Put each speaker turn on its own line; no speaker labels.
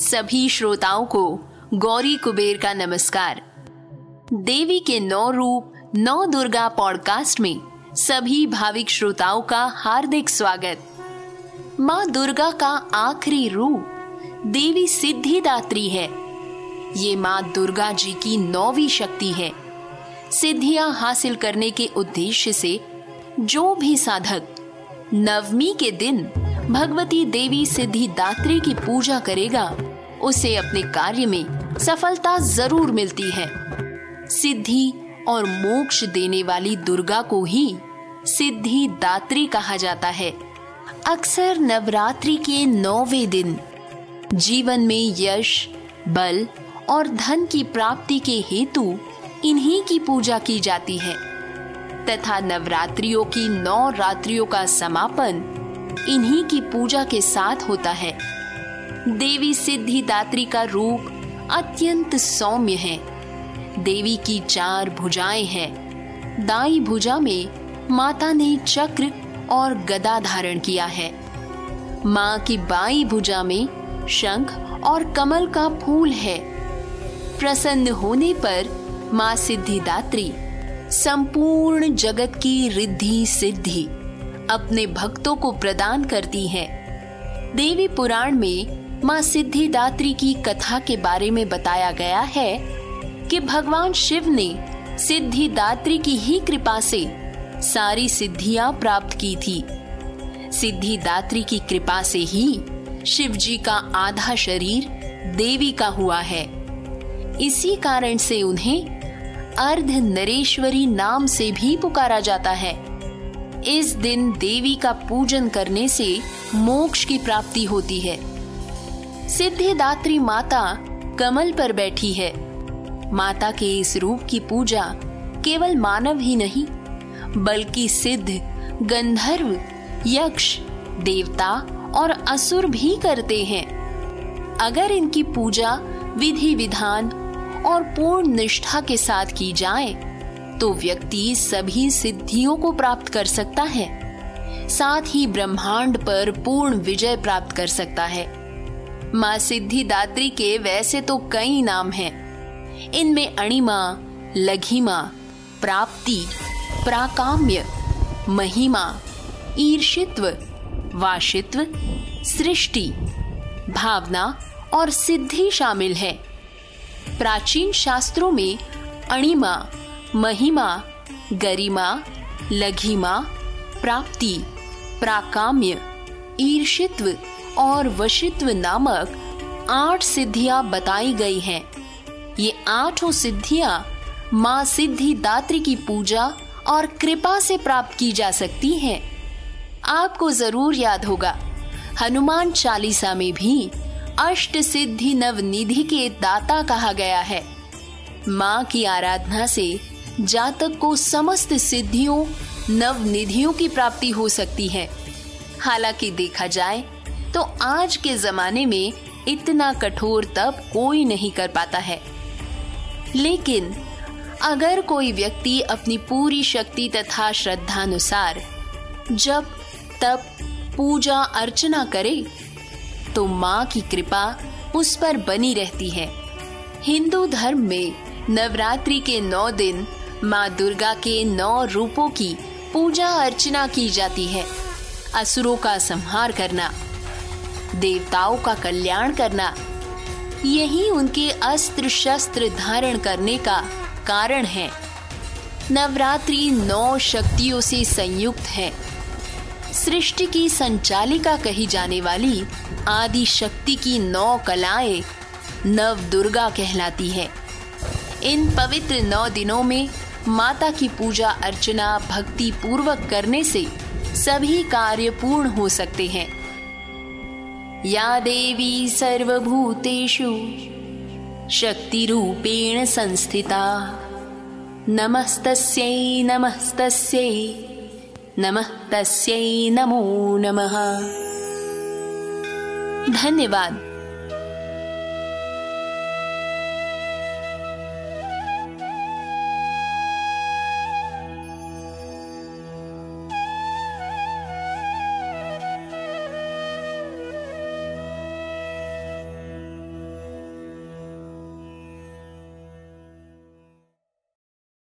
सभी श्रोताओं को गौरी कुबेर का नमस्कार। देवी के नौ रूप, नौ दुर्गा पॉडकास्ट में सभी भाविक श्रोताओं का हार्दिक स्वागत। माँ दुर्गा का आखिरी रूप, देवी सिद्धिदात्री है। ये माँ दुर्गा जी की नौवीं शक्ति है। सिद्धियाँ हासिल करने के उद्देश्य से जो भी साधक नवमी के दिन भगवती देवी सिद्धिदात्री की पूजा करेगा उसे अपने कार्य में सफलता ज़रूर मिलती है। सिद्धि और मोक्ष देने वाली दुर्गा को ही सिद्धि दात्री कहा जाता है। अक्सर नवरात्रि के नौवे दिन जीवन में यश, बल और धन की प्राप्ति के हेतु इन्हीं की पूजा की जाती है। तथा नवरात्रियों की नौ रात्रियों का समापन इन्हीं की पूजा के साथ होता है। देवी सिद्धिदात्री का रूप अत्यंत सौम्य है। देवी की चार भुजाएँ हैं। दाई भुजा में माता ने चक्र और गदा धारण किया है। माँ की बाई भुजा में शंख और कमल का फूल है। प्रसन्न होने पर माँ सिद्धिदात्री संपूर्ण जगत की रिद्धि सिद्धि अपने भक्तों को प्रदान करती है। देवी पुराण में माँ सिद्धिदात्री की कथा के बारे में बताया गया है कि भगवान शिव ने सिद्धिदात्री की ही कृपा से सारी सिद्धियाँ प्राप्त की थी। सिद्धिदात्री की कृपा से ही शिव जी का आधा शरीर देवी का हुआ है। इसी कारण से उन्हें अर्ध नरेश्वरी नाम से भी पुकारा जाता है। इस दिन देवी का पूजन करने से मोक्ष की प्राप्ति होती है। सिद्धिदात्री माता कमल पर बैठी है। माता के इस रूप की पूजा केवल मानव ही नहीं, बल्कि सिद्ध, गंधर्व, यक्ष, देवता और असुर भी करते हैं। अगर इनकी पूजा विधि विधान और पूर्ण निष्ठा के साथ की जाए तो व्यक्ति सभी सिद्धियों को प्राप्त कर सकता है, साथ ही ब्रह्मांड पर पूर्ण विजय प्राप्त कर सकता है। माँ सिद्धिदात्री के वैसे तो कई नाम हैं। इनमें अणिमा, लघिमा, प्राप्ति, प्राकाम्य, महिमा, ईर्षित्व, वाशित्व, सृष्टि, भावना और सिद्धि शामिल है। प्राचीन शास्त्रों में अणिमा, महिमा, गरिमा, लघिमा, प्राप्ति, प्राकाम्य, ईर्षित्व और वशित्व नामक आठ सिद्धियाँ बताई गई हैं। ये आठों सिद्धियाँ माँ सिद्धि दात्री की पूजा और कृपा से प्राप्त की जा सकती हैं। आपको ज़रूर याद होगा, हनुमान चालीसा में भी अष्ट सिद्धि नवनिधि के दाता कहा गया है माँ की आराधना से जातक को समस्त सिद्धियों, नवनिधियों की प्राप्ति हो सकती है हालाँकि देखा जाए तो आज के जमाने में इतना कठोर तप कोई नहीं कर पाता है। लेकिन अगर कोई व्यक्ति अपनी पूरी शक्ति तथा श्रद्धानुसार जब तप, पूजा, अर्चना करे तो माँ की कृपा उस पर बनी रहती है। हिंदू धर्म में नवरात्रि के नौ दिन माँ दुर्गा के नौ रूपों की पूजा अर्चना की जाती है। असुरों का संहार करना। देवताओं का कल्याण करना। यही उनके अस्त्र शस्त्र धारण करने का कारण है। नवरात्रि नौ शक्तियों से संयुक्त है। सृष्टि की संचालिका कही जाने वाली आदि शक्ति की नौ कलाएँ नव दुर्गा कहलाती है। इन पवित्र नौ दिनों में माता की पूजा अर्चना भक्ति पूर्वक करने से सभी कार्य पूर्ण हो सकते हैं। या देवी सर्वभूतेषु शक्ति रूपेण संस्थिता। नमस्तस्यै नमस्तस्यै नमः तस्यै नमो नमः। धन्यवाद